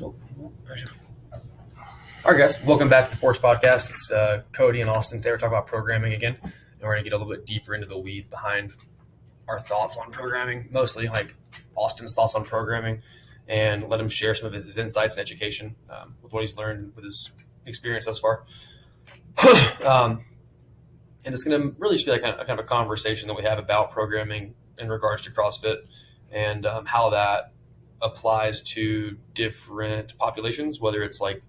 All right, guys, welcome back to the Force Podcast. It's uh, Cody and Austin today. We're talking about programming again, and we're going to get a little bit deeper into the weeds behind our thoughts on programming, mostly like Austin's thoughts on programming, and let him share some of his, his insights and education um, with what he's learned with his experience thus far. um, and it's going to really just be like a, kind of a conversation that we have about programming in regards to CrossFit and um, how that applies to different populations, whether it's like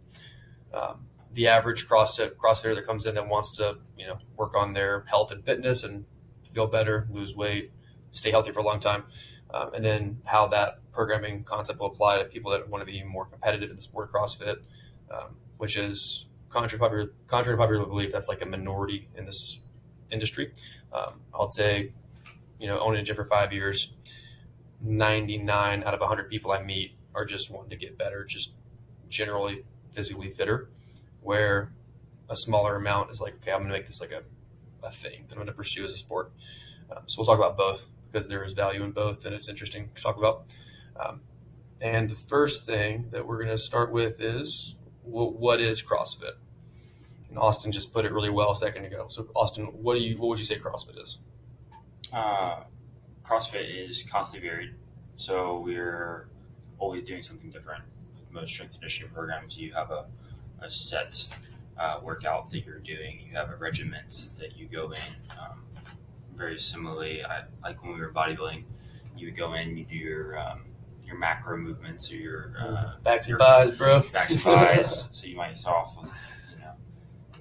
um, the average CrossFit CrossFitter that comes in that wants to you know work on their health and fitness and feel better, lose weight, stay healthy for a long time, um, and then how that programming concept will apply to people that want to be more competitive in the sport of CrossFit, um, which is contrary to popular, contrary to popular belief, that's like a minority in this industry. Um, I'd say, you know, owning a gym for five years, 99 out of 100 people I meet are just wanting to get better, just generally physically fitter, where a smaller amount is like, okay, I'm going to make this like a, a thing that I'm going to pursue as a sport. Um, so we'll talk about both because there is value in both and it's interesting to talk about. Um, and the first thing that we're going to start with is well, what is CrossFit? And Austin just put it really well a second ago. So Austin, what do you what would you say CrossFit is? Uh, CrossFit is constantly varied. So we're always doing something different. With most strength conditioning programs, you have a, a set uh, workout that you're doing. You have a regiment that you go in. Um, very similarly, I, like when we were bodybuilding, you would go in, you do your um, your macro movements or your uh, backs and bis, bro. Backs and bis. so you might start off with you know,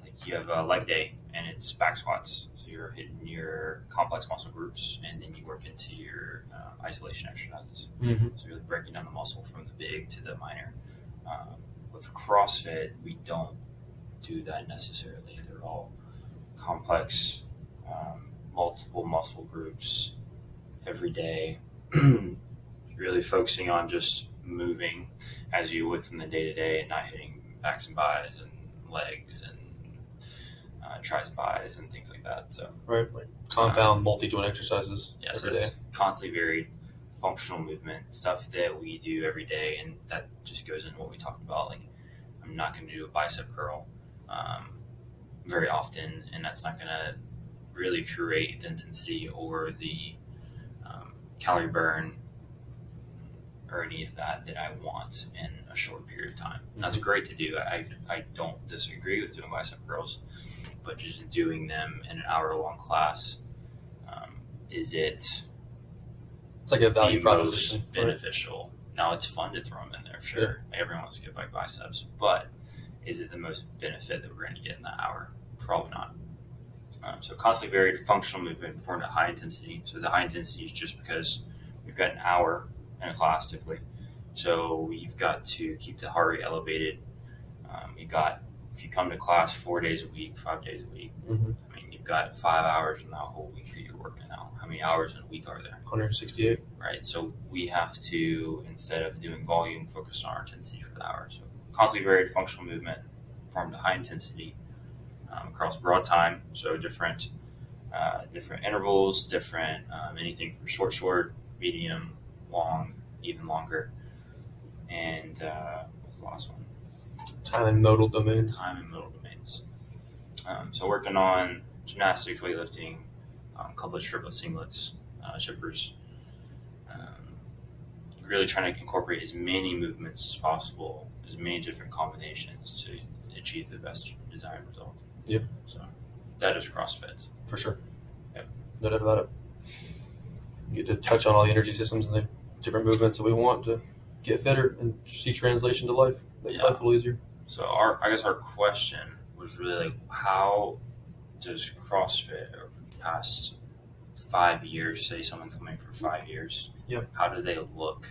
like you have a leg day and it's back squats. So you're hitting your complex muscle groups and then you work into your uh, isolation exercises. Mm-hmm. So you're breaking down the muscle from the big to the minor. Um, with CrossFit, we don't do that necessarily. They're all complex, um, multiple muscle groups every day. really focusing on just moving as you would from the day to day and not hitting backs and bis and legs and uh, tris bis and things like that. So right, like compound um, multi joint exercises. Yeah, so it's day. constantly varied functional movement stuff that we do every day, and that just goes into what we talked about. Like, I'm not going to do a bicep curl um, very often, and that's not going to really create the intensity or the um, calorie burn or any of that that I want in a short period of time. Mm-hmm. That's great to do. I, I don't disagree with doing bicep curls but just doing them in an hour long class, um, is it? It's like a value proposition. beneficial. Right? Now it's fun to throw them in there, sure. Yeah. Everyone wants to get by biceps, but is it the most benefit that we're going to get in that hour? Probably not. Um, so constantly varied functional movement performed at high intensity. So the high intensity is just because we've got an hour in a class typically. So you've got to keep the heart rate elevated. Um, you've got if you come to class four days a week, five days a week, mm-hmm. I mean, you've got five hours in that whole week that you're working out. How many hours in a week are there? 168. Right. So we have to, instead of doing volume, focus on our intensity for the hour. So constantly varied functional movement from to high intensity um, across broad time. So different, uh, different intervals, different um, anything from short, short, medium, long, even longer. And uh, what's the last one? Time and modal domains. Time and modal domains. Um, so working on gymnastics, weightlifting, um, couplets triplet singlets, uh, chippers. Um, really trying to incorporate as many movements as possible, as many different combinations to achieve the best desired result. Yep. So that is CrossFit. For sure. Yep. No doubt about it. get to touch on all the energy systems and the different movements that we want to get fitter and see translation to life. Makes yeah. life a little easier. So our, I guess our question was really like, how does CrossFit over the past five years, say someone coming for five years, yep. how do they look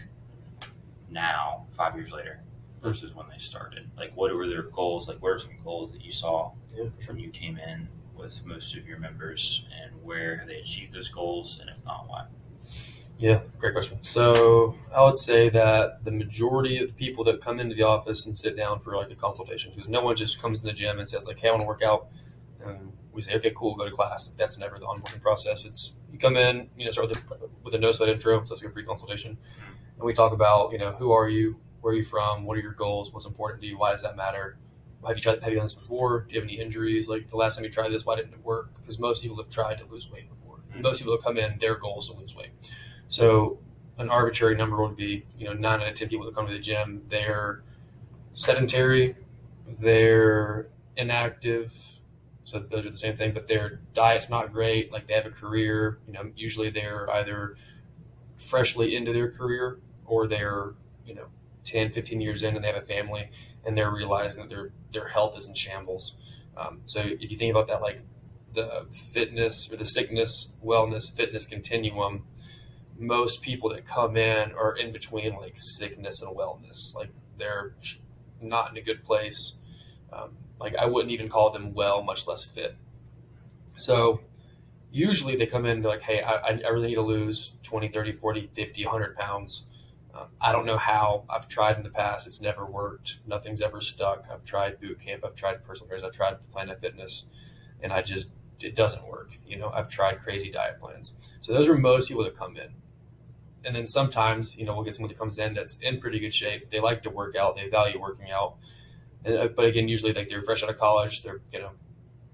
now, five years later, versus when they started? Like, what were their goals? Like, what are some goals that you saw yeah, when you came in with most of your members, and where have they achieved those goals, and if not, why? Yeah, great question. So I would say that the majority of the people that come into the office and sit down for like a consultation, because no one just comes in the gym and says like, "Hey, I want to work out," and we say, "Okay, cool, go to class." That's never the onboarding process. It's you come in, you know, start with a, with a no sweat intro, so it's like a free consultation, and we talk about, you know, who are you, Where are you from? What are your goals? What's important to you? Why does that matter? Have you tried? Have you done this before? Do you have any injuries? Like the last time you tried this, why didn't it work? Because most people have tried to lose weight before. Mm-hmm. Most people that come in, their goal is to lose weight. So an arbitrary number would be, you know, nine out of ten people that come to the gym, they're sedentary, they're inactive. So those are the same thing, but their diet's not great. Like they have a career, you know, usually they're either freshly into their career or they're, you know, 10, 15 years in and they have a family and they're realizing that their, their health is in shambles. Um, so if you think about that, like the fitness or the sickness, wellness, fitness continuum, most people that come in are in between like sickness and wellness. Like they're not in a good place. Um, like I wouldn't even call them well, much less fit. So usually they come in, they're like, hey, I, I really need to lose 20, 30, 40, 50, 100 pounds. Um, I don't know how. I've tried in the past. It's never worked. Nothing's ever stuck. I've tried boot camp. I've tried personal trainers. I've tried Planet Fitness, and I just it doesn't work. You know, I've tried crazy diet plans. So those are most people that come in and then sometimes you know we'll get someone that comes in that's in pretty good shape. They like to work out. They value working out. And, uh, but again, usually like they're fresh out of college. They're you know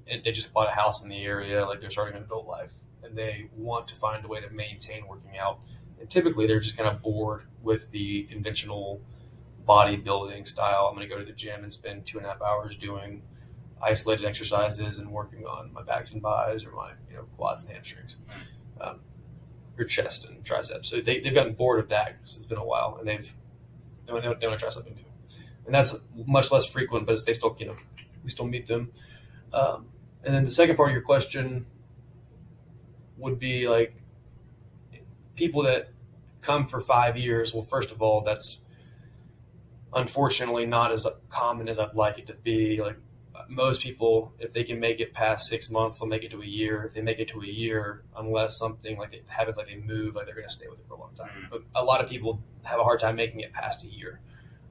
they just bought a house in the area. Like they're starting an adult life, and they want to find a way to maintain working out. And typically they're just kind of bored with the conventional bodybuilding style. I'm going to go to the gym and spend two and a half hours doing isolated exercises and working on my backs and bis or my you know quads and hamstrings. Um, your chest and triceps. So they, they've gotten bored of that because it's been a while, and they've they want, they want to try something new, and that's much less frequent, but they still you know we still meet them. Um, and then the second part of your question would be like people that come for five years. Well, first of all, that's unfortunately not as common as I'd like it to be. Like most people, if they can make it past six months, they'll make it to a year. If they make it to a year, unless something like it happens, like they move, like they're going to stay with it for a long time. Mm-hmm. But a lot of people have a hard time making it past a year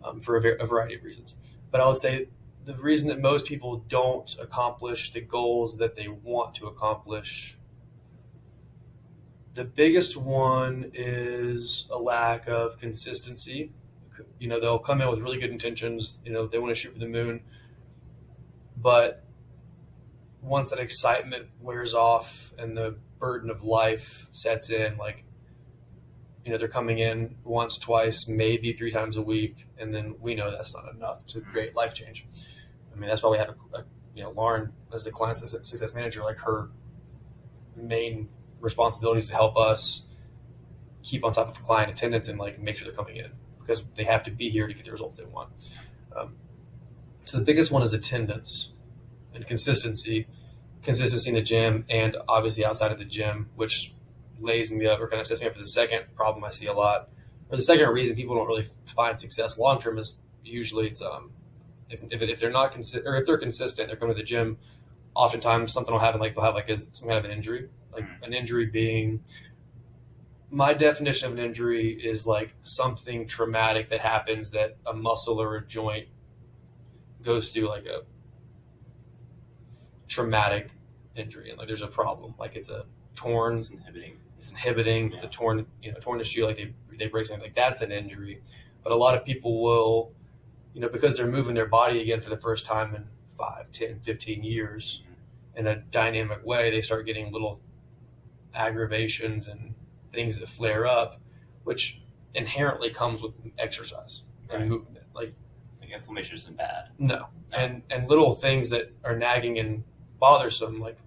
um, for a, a variety of reasons. But I would say the reason that most people don't accomplish the goals that they want to accomplish the biggest one is a lack of consistency. You know, they'll come in with really good intentions. You know, they want to shoot for the moon but once that excitement wears off and the burden of life sets in, like, you know, they're coming in once, twice, maybe three times a week, and then we know that's not enough to create life change. I mean, that's why we have a, a you know, Lauren as the client success manager, like her main responsibility is to help us keep on top of client attendance and like make sure they're coming in because they have to be here to get the results they want. Um, so the biggest one is attendance and consistency, consistency in the gym and obviously outside of the gym, which lays me up or kind of sets me up for the second problem I see a lot. Or the second reason people don't really find success long term is usually it's um if, if, if they're not consi- or if they're consistent, they're coming to the gym. Oftentimes something will happen, like they'll have like a, some kind of an injury, like mm. an injury being my definition of an injury is like something traumatic that happens that a muscle or a joint goes through like a traumatic injury and like there's a problem like it's a torn it's inhibiting it's inhibiting yeah. it's a torn you know torn issue like they they break something like that's an injury but a lot of people will you know because they're moving their body again for the first time in 5 10 15 years mm-hmm. in a dynamic way they start getting little aggravations and things that flare up which inherently comes with exercise and right. movement like inflammation isn't bad. No. And and little things that are nagging and bothersome, like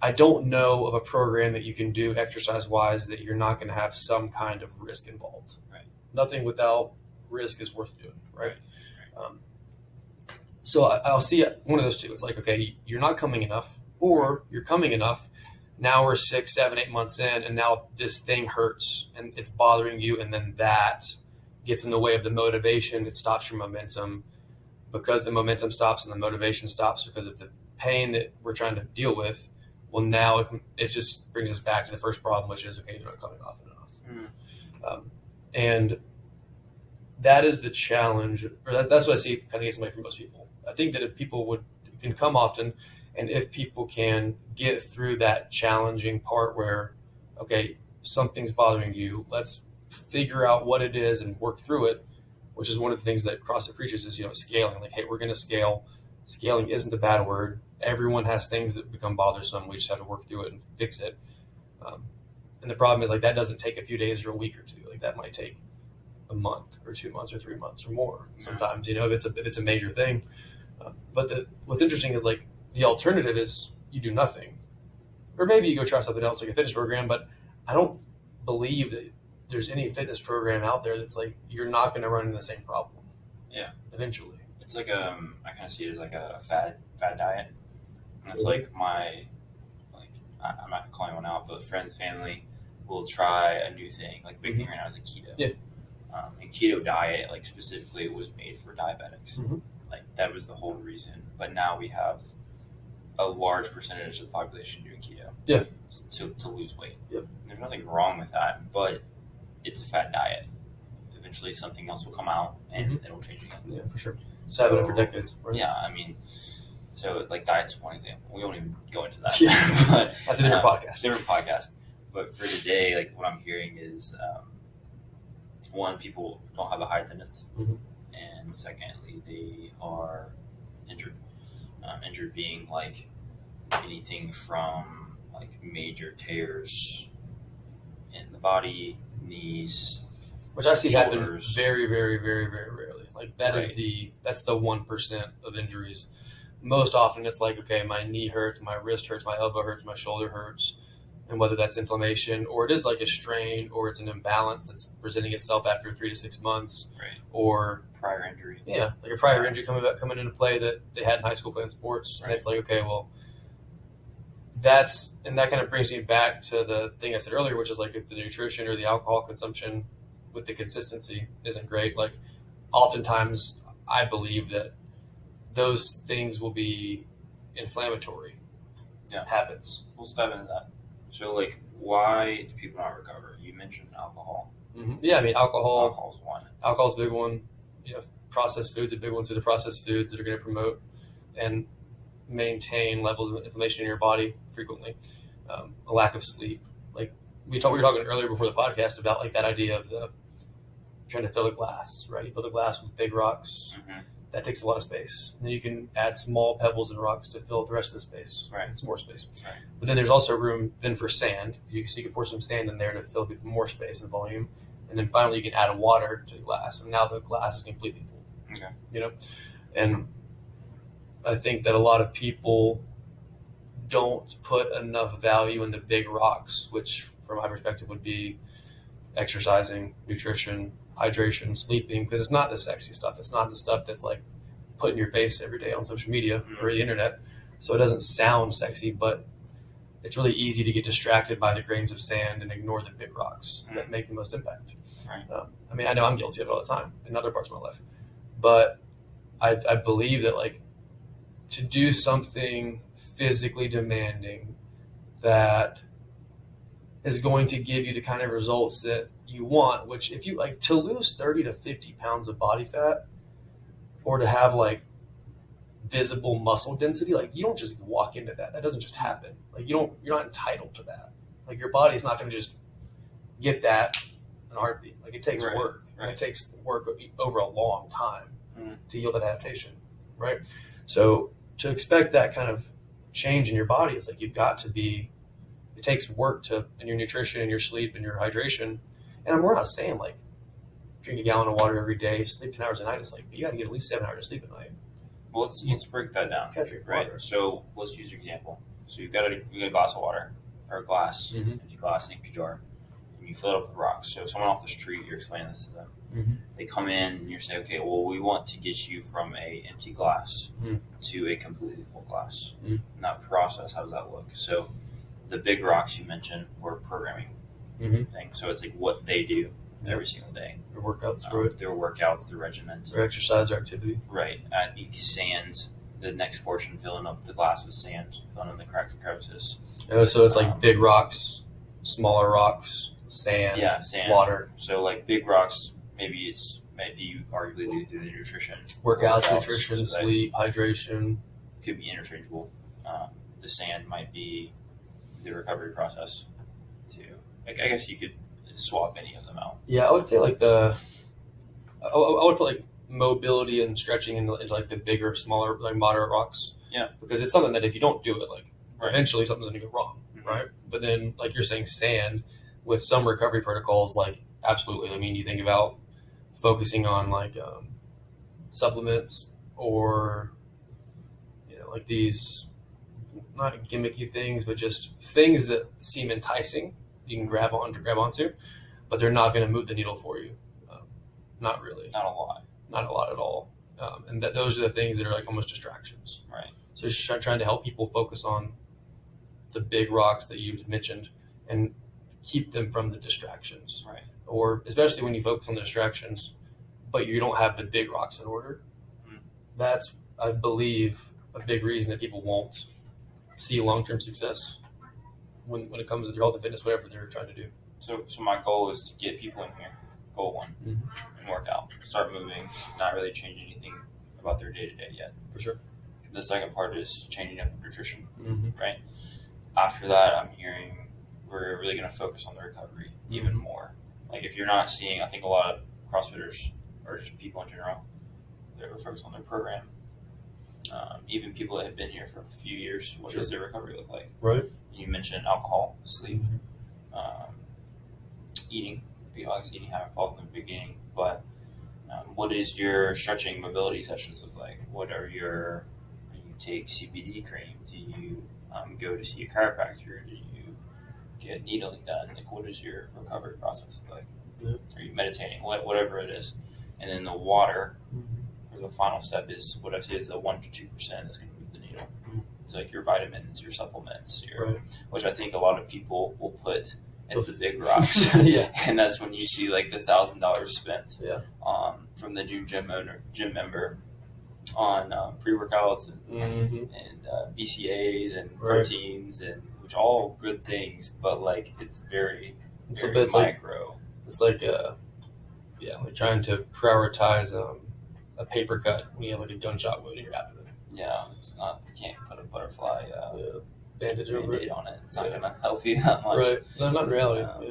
I don't know of a program that you can do exercise wise that you're not going to have some kind of risk involved. Right. Nothing without risk is worth doing. Right. right. Um, so I, will see one of those two. It's like, okay, you're not coming enough, or you're coming enough. Now we're six, seven, eight months in, and now this thing hurts and it's bothering you, and then that gets in the way of the motivation. It stops your momentum because the momentum stops and the motivation stops because of the pain that we're trying to deal with. Well, now it, it just brings us back to the first problem, which is okay, you're not coming off enough. Mm. Um, and that is the challenge, or that, that's what I see kind of gets away from most people. I think that if people would can come often, and if people can get through that challenging part where, okay, something's bothering you, let's figure out what it is and work through it, which is one of the things that CrossFit preaches is you know scaling. Like, hey, we're going to scale. Scaling isn't a bad word. Everyone has things that become bothersome. We just have to work through it and fix it. Um, and the problem is like that doesn't take a few days or a week or two. Like that might take a month or two months or three months or more sometimes. You know, if it's a if it's a major thing. Um, but the, what's interesting is like the alternative is you do nothing, or maybe you go try something else like a fitness program. But I don't believe that there's any fitness program out there that's like you're not going to run into the same problem. Yeah. Eventually. It's like um, I kind of see it as like a fad fad diet. And it's like my like I, I'm not calling one out, but friends, family will try a new thing. Like the big thing right now is like keto. Yeah. Um, and keto diet, like specifically, was made for diabetics. Mhm. Like that was the whole reason. But now we have a large percentage of the population doing keto. Yeah. To, to lose weight. Yep. And there's nothing wrong with that, but it's a fat diet. Eventually, something else will come out, and it'll change again. Yeah, for sure. It's happening for decades. Right? Yeah, I mean, so like diet's one example. We won't even go into that. Yeah. but That's a different uh, podcast. different podcast. But for today, like what I'm hearing is, um, one, people don't have a high attendance, Mhm. and secondly, they are injured. Um, injured being like anything from like major tears in the body, knees. Which I see happen Shoulders. very, very, very, very rarely. Like that is Right. the that's the one percent of injuries. Most often, it's like okay, my knee hurts, my wrist hurts, my elbow hurts, my shoulder hurts, and whether that's inflammation or it is like a strain or it's an imbalance that's presenting itself after three to six months, Right. or Prior injury. yeah, like a prior injury coming back, coming into play that they had in high school playing sports, and Right. it's like okay, well, that's and that kind of brings me back to the thing I said earlier, which is like if the nutrition or the alcohol consumption with the consistency isn't great, like oftentimes I believe that those things will be inflammatory Yeah. habits. We'll dive into that. So, like, why do people not recover? You mentioned alcohol. Mm-hmm. Yeah, I mean alcohol, Alcohol's one. alcohol's a big one. You know, processed foods are big ones. So the processed foods that are going to promote and maintain levels of inflammation in your body frequently. Um, a lack of sleep, like we talked, we were talking earlier before the podcast about like that idea of the trying to fill a glass, right? You fill the glass with big rocks. Mhm. That takes a lot of space. And then you can add small pebbles and rocks to fill the rest of the space. Right. It's more space. Right. But then there's also room then for sand. You can, so you can pour some sand in there to fill even more space and volume. And then finally you can add water to the glass. And now the glass is completely full. Okay. You know? And I think that a lot of people don't put enough value in the big rocks, which from my perspective would be exercising, nutrition, hydration, sleeping, because it's not the sexy stuff. It's not the stuff that's like put in your face every day on social media or the internet. So it doesn't sound sexy, but it's really easy to get distracted by the grains of sand and ignore the big rocks that make the most impact. Right. Um, I mean, I know I'm guilty of it all the time in other parts of my life, but I, I believe that like to do something physically demanding that is going to give you the kind of results that you want, which if you like to lose 30 to 50 pounds of body fat or to have like visible muscle density, like you don't just walk into that. That doesn't just happen. Like you don't, you're not entitled to that. Like your body's not going to just get that in a heartbeat. Like it takes Right, work. And right. It takes work over a long time Mhm. to yield that adaptation, right? So to expect that kind of change in your body, it's like you've got to be. It takes work to in your nutrition and your sleep and your hydration. And we're not saying like drink a gallon of water every day, sleep ten hours a night. It's like you got to get at least seven hours of sleep at night. Well, let's, let's break that down. Right. water. So let's use your example. So you've got a, you got a glass of water or a glass, Mhm. empty glass, empty jar, and you fill it up with rocks. So someone off the street, you're explaining this to them. Mhm. They come in and you say, okay, well, we want to get you from a empty glass Mhm. to a completely full glass. Mhm. And that process, how does that look? So the big rocks you mentioned were programming Mhm. thing. So it's like what they do every single day. Their workouts, Um, their workouts, their regimens. Or exercise or activity. Right. I think sand, the next portion, filling up the glass with sand, filling in the cracks and crevices. Oh, so it's like Um, big rocks, smaller rocks, sand, Yeah, sand. water, So like big rocks, maybe it's maybe you arguably do through the nutrition. workouts, Workouts, nutrition, sleep, hydration. Could be interchangeable. Um, the sand might be the recovery process. too. like, I guess you could swap any of them out. Yeah, I would say like the I, I would put like mobility and stretching into, into like the bigger, smaller, like moderate rocks. Yeah. Because it's something that if you don't do it, like Right. eventually something's gonna go wrong, Mhm. right? But then, like you're saying, sand with some recovery protocols, like absolutely. I mean, you think about focusing on like um, supplements or you know like these not gimmicky things, but just things that seem enticing. You can grab on to grab onto, but they're not going to move the needle for you. Um, not really, Not a lot. not a lot at all. Um, and that those are the things that are like almost distractions. Right. So just trying to help people focus on the big rocks that you mentioned and keep them from the distractions. Right. Or especially when you focus on the distractions, but you don't have the big rocks in order. Mm. That's, I believe, a big reason that people won't see long term success when, when it comes to their health and fitness, whatever they're trying to do. So, so my goal is to get people in here. Goal one, Mhm. and work out, start moving, not really change anything about their day to day yet. For sure. The second part is changing up nutrition. Mm-hmm. After that, I'm hearing we're really going to focus on the recovery even more. Like if you're not seeing, I think a lot of CrossFitters or just people in general, they're focused on their program. Um, even people that have been here for a few years, what Sure. does their recovery look like? Right. You mentioned alcohol, sleep, um, eating. You know, obviously eating haven't fallen in the beginning, but um, what is your stretching mobility sessions look like? What are your do you take CBD cream? Do you um, go to see a chiropractor? Do you get needling done? Like, what is your recovery process like? Yeah. Are you meditating? What, whatever it is, and then the water, or the final step is what I say is the one to two percent that's going to move the needle. Mhm. It's like your vitamins, your supplements, your Right. which I think a lot of people will put as the big rocks. yeah. and that's when you see like the thousand dollars spent Yeah. um, from the new gym owner, gym member on um, pre workouts and, Mm-hmm. and uh, BCAAs and Right. proteins and which all good things, but like it's very, It's, very it's like micro. it's like a, yeah, like trying to prioritize um, a paper cut when you have like a gunshot wound in your abdomen. yeah, it's not you can't put a butterfly uh, Yeah. Bandage over it. on it. It's not Yeah. gonna help you that much. Right. No, not in reality. Um, yeah.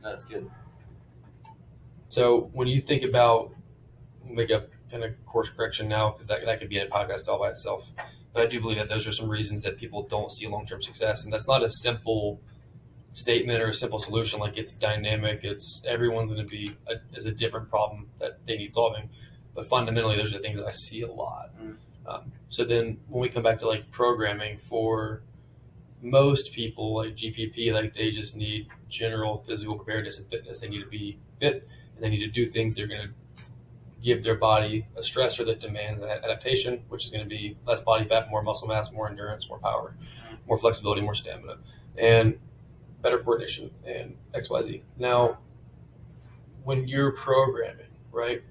That's good. So when you think about make a kind of course correction now because that, that could be a podcast all by itself. But I do believe that those are some reasons that people don't see long term success, and that's not a simple statement or a simple solution. Like it's dynamic. It's everyone's going to be a, is a different problem that they need solving. But fundamentally, those are things that I see a lot. Mm. Um, so then when we come back to like programming for most people like GPP, like they just need general physical preparedness and fitness. They need to be fit and they need to do things that are going to give their body a stressor that demands an adaptation, which is going to be less body fat, more muscle mass, more endurance, more power, more flexibility, more stamina, and better coordination and XYZ. Now, when you're programming, right?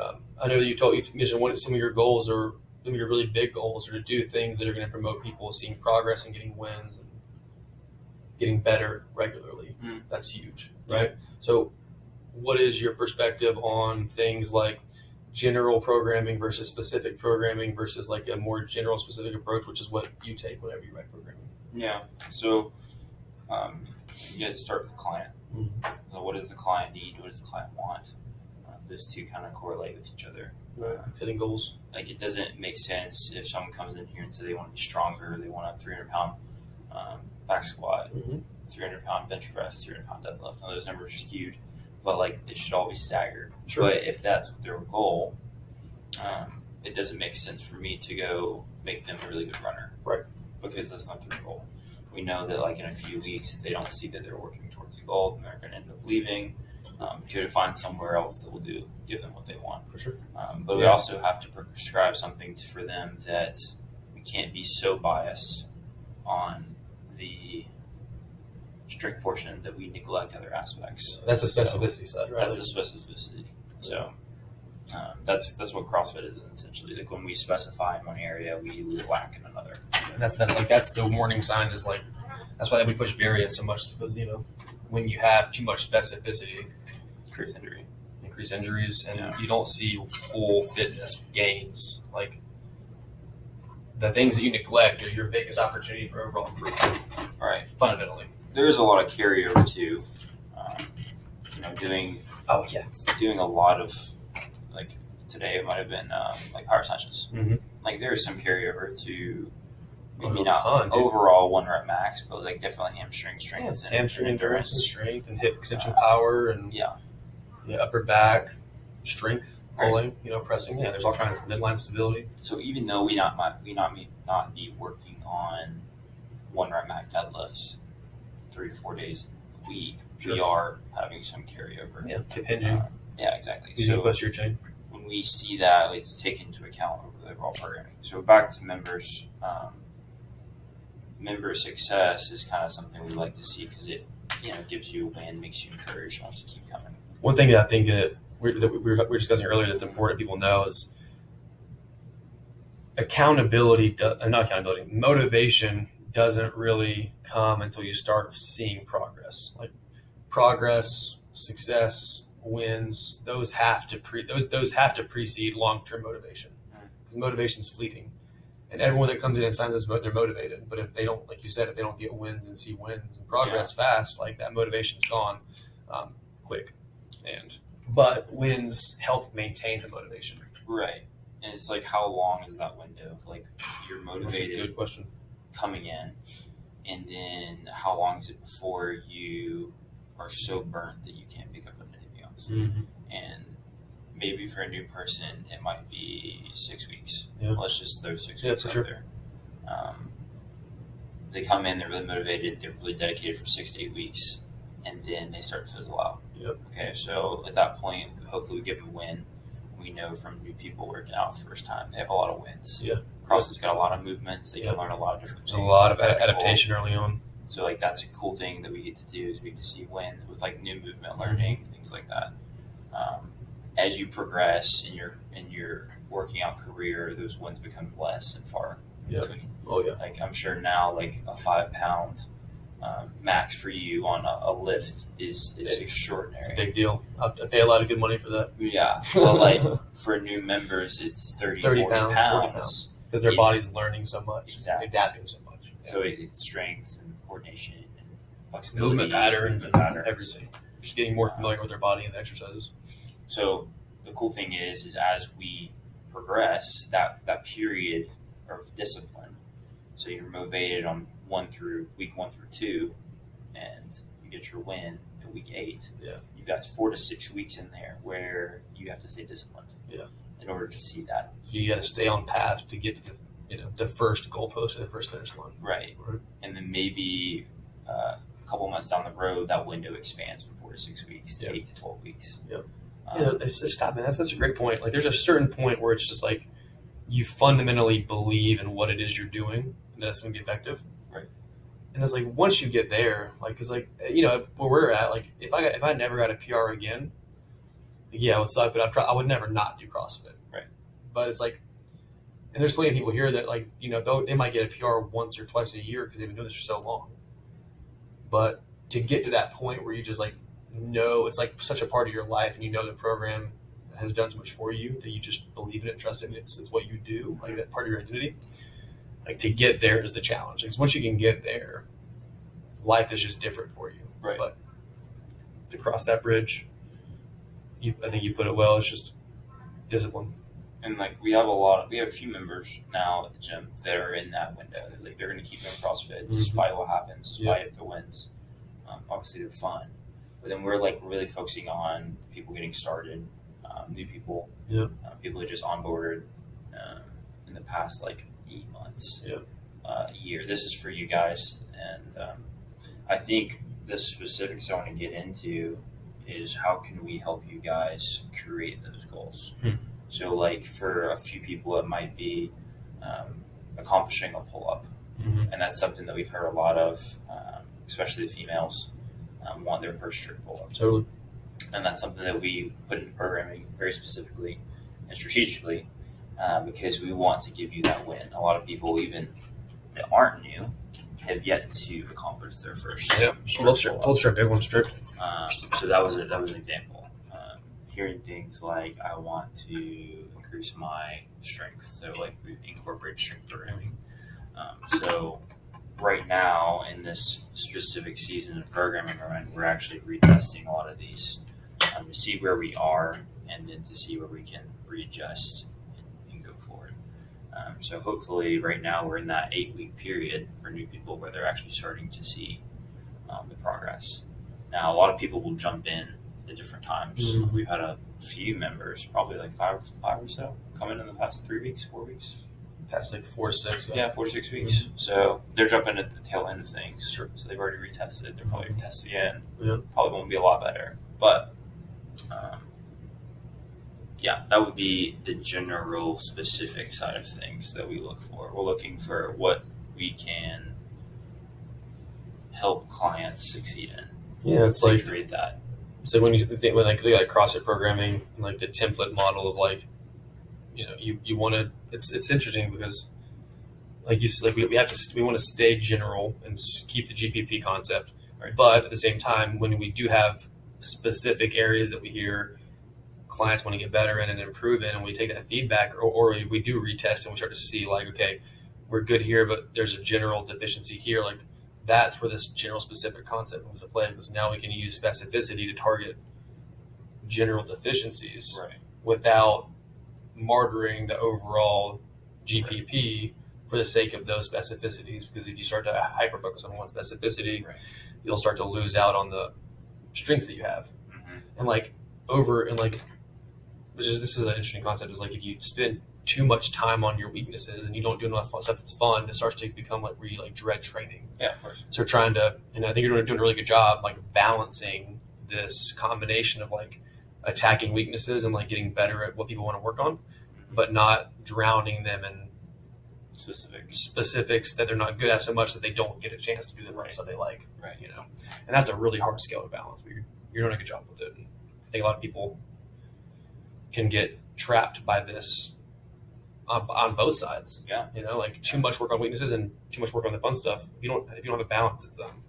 Um, I know that you told you mentioned one some of your goals or some of your really big goals are to do things that are going to promote people seeing progress and getting wins and getting better regularly. Mm. That's huge, right? So, what is your perspective on things like general programming versus specific programming versus like a more general specific approach, which is what you take whenever you write programming? Yeah. So um, you got to start with the client. Mhm. So what does the client need? What does the client want? Uh, those two kind of correlate with each other. Right. Setting goals. Like it doesn't make sense if someone comes in here and say they want to be stronger, they want a 300 pound um, back squat, Mm-hmm. 300 pound bench press, 300 pound deadlift. Now those numbers are skewed, but like they should all be staggered. Sure. But if that's their goal, um, it doesn't make sense for me to go make them a really good runner. Right. Because that's not their goal. We know that like in a few weeks, if they don't see that they're working towards the goal, then they're going to end up leaving. Um, go to find somewhere else that will do give them what they want. For sure. Um, but we also have to prescribe something for them that we can't be so biased on the strength portion that we neglect other aspects. That's the specificity side, right? That's the specificity. So um, that's that's what CrossFit is essentially. Like when we specify in one area, we lack in another. And that's that's like that's the warning sign is like that's why we push variance so much because you know when you have too much specificity Creates injury. increase injuries and Yeah. you don't see full fitness gains like the things that you neglect are your biggest opportunity for overall improvement All right, fundamentally There is a lot of carryover too. Um, you know, doing oh yeah doing a lot of like today it might have been um, like power snatches. Mhm. Like there's some carryover to maybe not ton, dude. overall one rep max, but like definitely hamstring strength and hamstring and endurance and strength and hip extension power and Yeah, yeah, upper back strength, pulling, you know, pressing. Yeah, there's all kinds of midline stability. so even though we not might we not may not be working on one rep max deadlifts three to four days a week, we are having some carryover. Yeah, hinging, Uh, yeah, exactly. using So posterior chain. when we see that, it's taken into account over the overall programming. So back to members, um, member success is kind of something we like to see because it, you know, gives you a win, makes you encouraged, wants to keep coming. One thing that I think that we, that we, were, we were discussing earlier that's important people know is accountability, uh, not accountability, motivation doesn't really come until you start seeing progress. Like progress, success, wins, those have to pre those those have to precede long term motivation because motivation is fleeting. And everyone that comes in and signs up, they're motivated. But if they don't, like you said, if they don't get wins and see wins and progress fast, like that motivation's gone um, quick. And but wins help maintain the motivation. Right. And it's like, how long is that window? Like, you're That's a motivated good question. Coming in, and then how long is it before you are so burnt that you can't pick up on anything else? and maybe for a new person it might be six weeks. Yeah. Let's just throw six Yeah, weeks out sure. there. Um, they come in, they're really motivated, they're really dedicated for six to eight weeks, and then they start to fizzle out. Yep. Okay, so at that point, hopefully we give them a win. We know from new people working out the first time, they have a lot of wins. Yeah. CrossFit's got a lot of movements. They Yeah. can learn a lot of different There's things. a lot of They're adaptation early on. So like that's a cool thing that we get to do is we get to see wins with like new movement Mm-hmm. learning things like that. Um, as you progress in your in your working out career, those wins become less and far Yeah. between. Oh yeah, Like I'm sure now, like a five pound um, max for you on a, a lift is is It's extraordinary. it's a big deal. I I pay a lot of good money for that yeah, well, like for new members, it's 30, 30 40 pounds, pounds. 40 pounds. Because their It's- body's learning so much, Exactly. adapting so much. Yeah. So it, it's strength and coordination and flexibility, movement patterns, and patterns. everything. Just getting more familiar with their body and the exercises. So the cool thing is, is as we progress, that that period of discipline. So you're motivated on one through week one through two, and you get your win at week eight. Yeah. You got four to six weeks in there where you have to stay disciplined. Yeah. In order to see that So you got to stay on path to get to the you know the first goalpost or the first finish line. right, Right. and then maybe uh, a couple months down the road, that window expands from four to six weeks to Yeah. eight to twelve weeks. Yep. Um, Yeah, it's, it's stop, man. That's that's a great point. Like, there's a certain point where it's just like you fundamentally believe in what it is you're doing, and that's going to be effective. Right. And it's like once you get there, like, cause like you know if, where we're at, like if I got if I never got a PR again, yeah, it would suck, but I pro- I would never not do CrossFit. Right. But it's like, and there's plenty of people here that like you know they might get a PR once or twice a year because they've been doing this for so long. But to get to that point where you just like know it's like such a part of your life and you know the program has done so much for you that you just believe in it, trust it, and it's, it's what you do, like that part of your identity. Like to get there is the challenge. Because once you can get there, life is just different for you. Right. But to cross that bridge, you, I think you put it well. It's just discipline. and like we have a lot of, we have a few members now at the gym that are in that window like they're going to keep doing crossfit Mhm. despite what happens despite if the wins um, obviously they're fun but then we're like really focusing on people getting started um, new people Yeah. uh, people who just onboarded um, in the past like eight months Yeah. uh, year this is for you guys and um, i think the specifics i want to get into is how can we help you guys create those goals so, like for a few people, it might be um, accomplishing a pull up, Mm-hmm. and that's something that we've heard a lot of, um, especially the females um, want their first strict pull up, Totally. and that's something that we put into programming very specifically and strategically uh, because we want to give you that win. A lot of people, even that aren't new, have yet to accomplish their first Yeah. strict Pull strip, pull-up. pull strip, big one strip. Um, so that was a, that was an example. Um, hearing things like I want to increase my strength, so like we incorporate strength programming. Um, so right now in this specific season of programming we're we're actually retesting a lot of these um, to see where we are and then to see where we can readjust and, and go forward. Um, so hopefully, right now we're in that eight week period for new people where they're actually starting to see um, the progress. Now, a lot of people will jump in at different times. Mhm. We've had a few members, probably like five, five or so, come in in the past three weeks, four weeks. Past like four to six. Yeah, four to six weeks. So they're jumping at the tail end of things. Sure. So they've already retested. They're probably Mhm. tested again. Yeah. Probably won't be a lot better. But um, yeah, that would be the general specific side of things that we look for. We're looking for what we can help clients succeed in. Yeah, it's like create that. so when you think when like like CrossFit programming, like the template model of like, you know, you you want to. It's it's interesting because, like you like we, we have to we want to stay general and keep the GPP concept, Right. but at the same time, when we do have specific areas that we hear clients want to get better in and improve in, and we take that feedback, or, or we do retest and we start to see like, okay, we're good here, but there's a general deficiency here, like. That's where this general specific concept comes into play because now we can use specificity to target general deficiencies Right. without martyring the overall GPP for the sake of those specificities. Because if you start to hyper focus on one specificity, Right. you'll start to lose out on the strength that you have. hmm And like over and like, which is this is an interesting concept. Is like if you spend too much time on your weaknesses and you don't do enough fun- stuff that's fun, it starts to become like where you like dread training. Yeah, of course. So trying to, and I think you're doing, a really good job, like balancing this combination of like attacking weaknesses and like getting better at what people want to work on, mm-hmm. but not drowning them in Specific. specifics that they're not good at so much that they don't get a chance to do the Right. stuff they like. Right. You know, and that's a really hard scale to balance. But you're, you're doing a good job with it. And I think a lot of people can get trapped by this on, on both sides. Yeah. You know, like too much work on weaknesses and too much work on the fun stuff. If you don't, if you don't have a balance, it's um,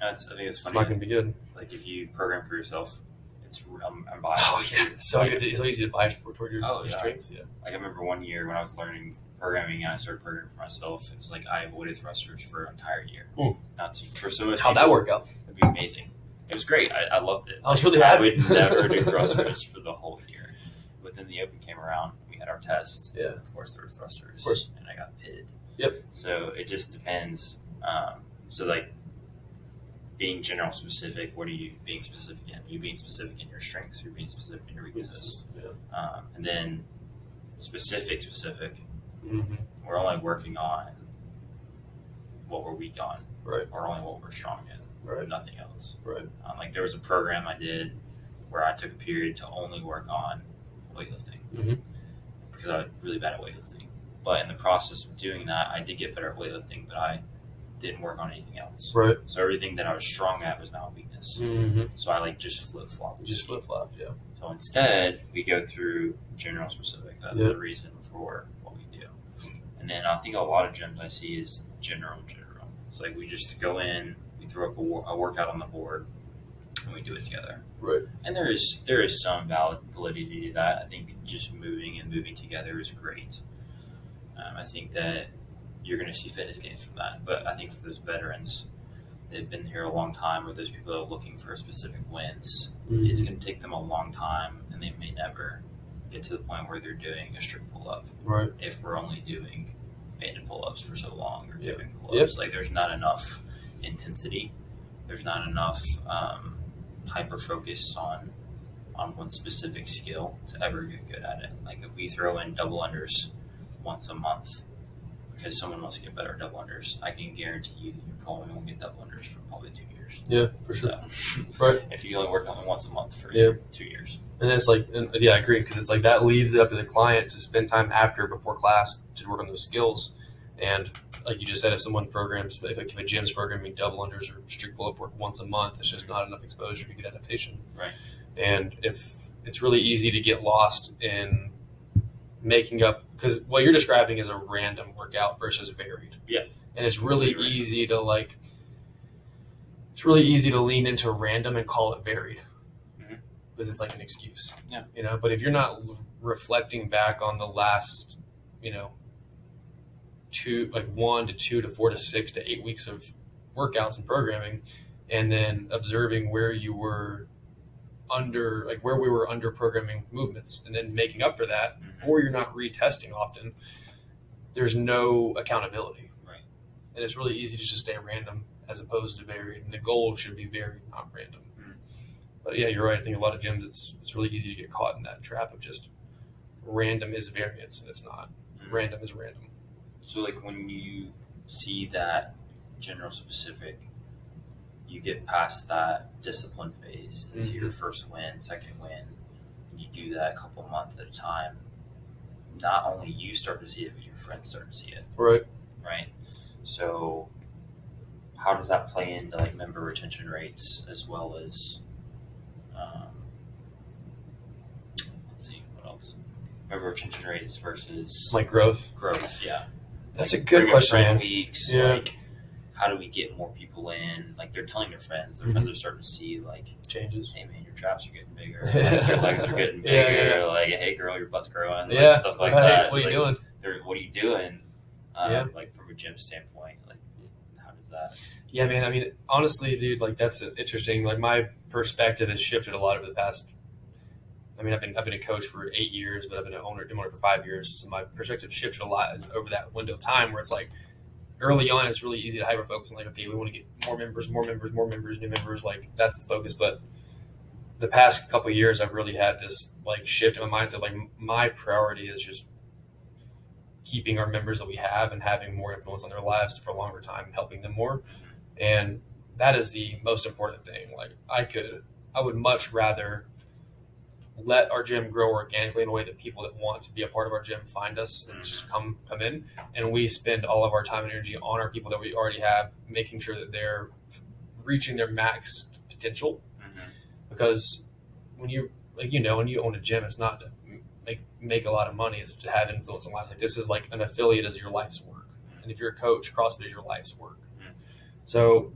That's, I think it's it's not going to be good. like if you program for yourself, it's I'm, I'm biased. Oh yeah, so Like, good. It's so easy to bias for toward your, Oh, your yeah. strengths. Yeah. Like I remember one year when I was learning programming and I started programming for myself. It was like I avoided thrusters for an entire year. Hmm. Not to, for so much. How'd that work out? It'd be amazing. It was great. I, I loved it. I was really I happy. would never do thrusters for the whole year. But then the open came around. We had our test. Yeah. Of course, there were thrusters. Of course. And I got pitted. Yep. So it just depends. Um, so like being general specific. What are you being specific in? Are you being specific in your strengths? You're being specific in your weaknesses. Yeah. Um, and then specific, specific. Mm-hmm. We're only working on what we're weak on, Right. or only what we're strong in, Right. nothing else. Right. Um, like there was a program I did where I took a period to only work on weightlifting Mhm. because I was really bad at weightlifting. But in the process of doing that, I did get better at weightlifting, but I didn't work on anything else. Right. So everything that I was strong at was now a weakness. Mm-hmm. So I like just flip flop. Just flip flop. Yeah. So instead, we go through general specific. That's Yeah. the reason for what we do. And then I think a lot of gyms I see is general, general. It's like we just go in, throw up a, a workout on the board, and we do it together. Right. And there is there is some valid validity to that. I think just moving and moving together is great. Um, I think that you're going to see fitness gains from that. But I think for those veterans, they've been here a long time, or those people that are looking for specific wins, it's going to take them a long time, and they may never get to the point where they're doing a strict pull up Right. if we're only doing banded pull ups for so long or Yeah. doing pull ups. Like there's not enough intensity. There's not enough um, hyper focus on on one specific skill to ever get good at it. Like if we throw in double unders once a month because someone wants to get better at double unders, I can guarantee you that you probably won't get double unders for probably two years. Yeah, for sure. So, Right. if you only work on it once a month for Yeah. two years. And it's like, and yeah, I agree because it's like that leaves it up to the client to spend time after before class to work on those skills. And like you just said, if someone programs, if, if a gym's programming double unders or strict pull up work once a month, it's just not enough exposure to get adaptation. Right. And if it's really easy to get lost in making up, because what you're describing is a random workout versus varied. Yeah. And it's really random. easy to like, it's really easy to lean into random and call it varied mm-hmm. because it's like an excuse. Yeah. You know, but if you're not reflecting back on the last, you know, two, like one to two to four to six to eight weeks of workouts and programming, and then observing where you were under like where we were under programming movements and then making up for that Mhm. or you're not retesting often there's no accountability Right. and it's really easy to just stay random as opposed to varied and the goal should be varied not random Mhm. but yeah you're right i think a lot of gyms it's it's really easy to get caught in that trap of just random is variance and it's not Mhm. random is random So like when you see that general specific, you get past that discipline phase into your first win, second win, and you do that a couple months at a time. Not only you start to see it, but your friends start to see it, right. Right? So how does that play into like member retention rates as well as um, let's see what else? Member retention rates versus like growth? growth yeah that's like, a good a question friend weeks Yeah. like how do we get more people in like they're telling their friends their Mhm. friends are starting to see like changes hey man your traps are getting bigger like, your legs are getting bigger Yeah, yeah, like hey girl your butt's growing like, yeah stuff like right. that what are you doing what are you doing um, Yeah. like from a gym standpoint like how does that Yeah, man. I mean, honestly, dude, like that's interesting. Like my perspective has shifted a lot over the past. I mean, I've been I've been a coach for eight years, but I've been an owner owner for five years. So my perspective shifted a lot over that window of time where it's like early on, it's really easy to hyper focus on like, okay, we want to get more members, more members, more members, new members. Like that's the focus. But the past couple years, I've really had this like shift in my mindset. Like my priority is just keeping our members that we have and having more influence on their lives for a longer time and helping them more and that is the most important thing like i could i would much rather let our gym grow organically in a way that people that want to be a part of our gym find us and mm-hmm. just come come in. And we spend all of our time and energy on our people that we already have making sure that they're reaching their max potential. Mm-hmm. Because when you like you know when you own a gym it's not to make make a lot of money it's to have influence on lives like this is like an affiliate is your life's work. Mm-hmm. And if you're a coach crossfit is your life's work. So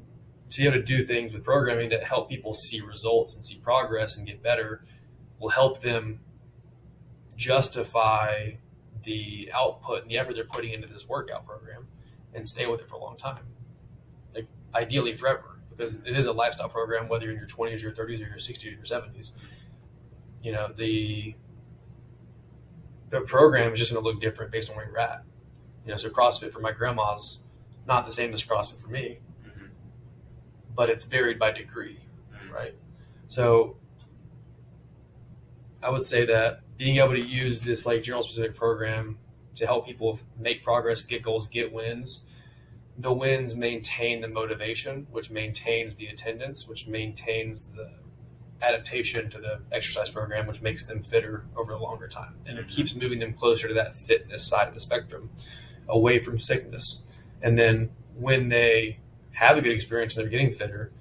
to be able to do things with programming that help people see results and see progress and get better will help them justify the output and the effort they're putting into this workout program and stay with it for a long time. Like ideally forever because it is a lifestyle program whether you're in your 20s your 30s or your 60s or your 70s you know the the program is just going to look different based on where you're at. You know so crossfit for my grandma's not the same as crossfit for me. Mhm. but it's varied by degree Mhm. right? So i would say that being able to use this like general specific program to help people make progress get goals get wins the wins maintain the motivation which maintains the attendance which maintains the adaptation to the exercise program which makes them fitter over a longer time. And it mm-hmm. keeps moving them closer to that fitness side of the spectrum away from sickness. And then when they have a good experience and they're getting fitter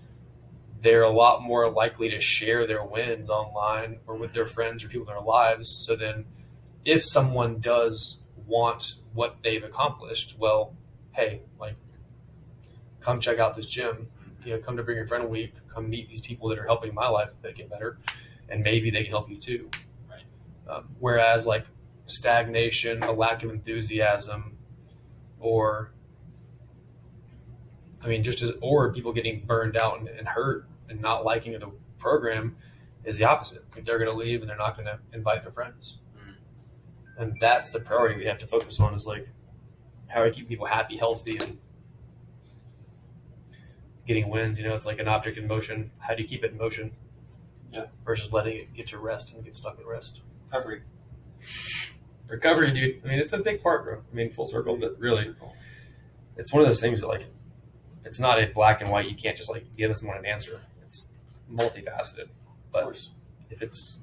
they're a lot more likely to share their wins online or with their friends or people in their lives. So then, if someone does want what they've accomplished, well, hey, like, come check out this gym. You know, come to bring your friend a week. Come meet these people that are helping my life make it better, and maybe they can help you too. Right. Um, whereas, like stagnation, a lack of enthusiasm, or I mean, just as, or people getting burned out and, and hurt and not liking the program is the opposite. Like they're going to leave and they're not going to invite their friends. Mhm. And that's the priority we have to focus on is like how do I keep people happy, healthy, and getting wins. You know, it's like an object in motion. How do you keep it in motion? Yeah. Versus letting it get to rest and get stuck at rest. recovery Recovery, dude. I mean, it's a big part, bro. I mean, full circle, but really, Circle. it's one of those things that like it's not a black and white you can't just like give someone an answer multifaceted but if it's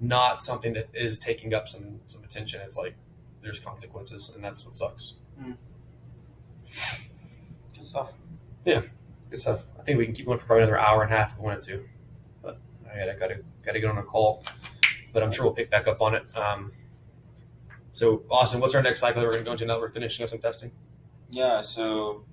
not something that is taking up some some attention it's like there's consequences and that's what sucks. Good stuff. Yeah, good stuff. I think we can keep going for probably another hour and a half if we wanted to but i gotta gotta gotta get on a call but i'm sure we'll pick back up on it. Um, so austin what's our next cycle? That we're going to go into now that we're finishing up some testing? Yeah so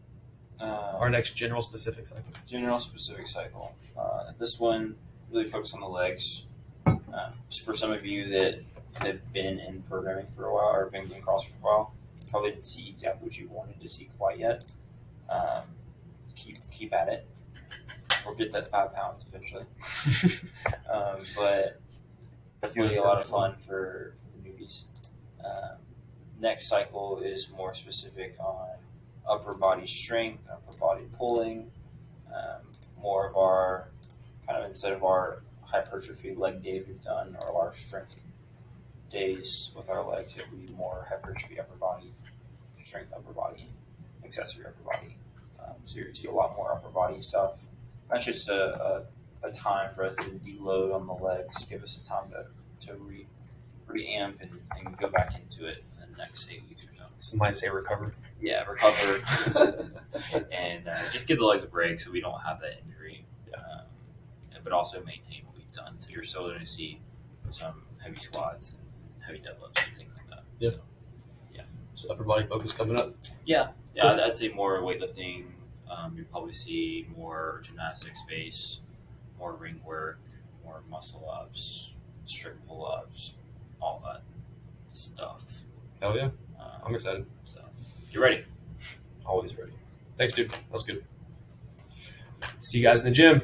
uh, our next general specific cycle general specific cycle. Uh, this one really focused on the legs. Um, for some of you that have been in programming for a while or been in CrossFit for a while, probably didn't see exactly what you wanted to see quite yet. Um, keep keep at it. or get that five pounds eventually. um, but it's really a lot of fun for, for the newbies. Um, next cycle is more specific on upper body strength, upper body pulling, um, more of our kind of instead of our hypertrophy leg day we've done or our strength days with our legs, it would be more hypertrophy upper body, strength upper body, accessory upper body. Um, so you're see a lot more upper body stuff. That's just a, a, a time for us to deload on the legs, give us a time to, to re reamp and, and go back into it in the next eight weeks or so. Some might say recover. Yeah, recover and uh, just give the legs a break so we don't have that injury. Um, but also maintain what we've done. So you're still going to see some heavy squats and heavy deadlifts and things like that. Yeah. So, So upper body focus coming up. yeah, yeah. I'd, I'd say more weightlifting. Um, you probably see more gymnastics space, more ring work, more muscle ups, strict pull ups, all that stuff. Hell yeah. Um, I'm excited. so get ready. Always ready. Thanks, dude. That's good. See you guys in the gym.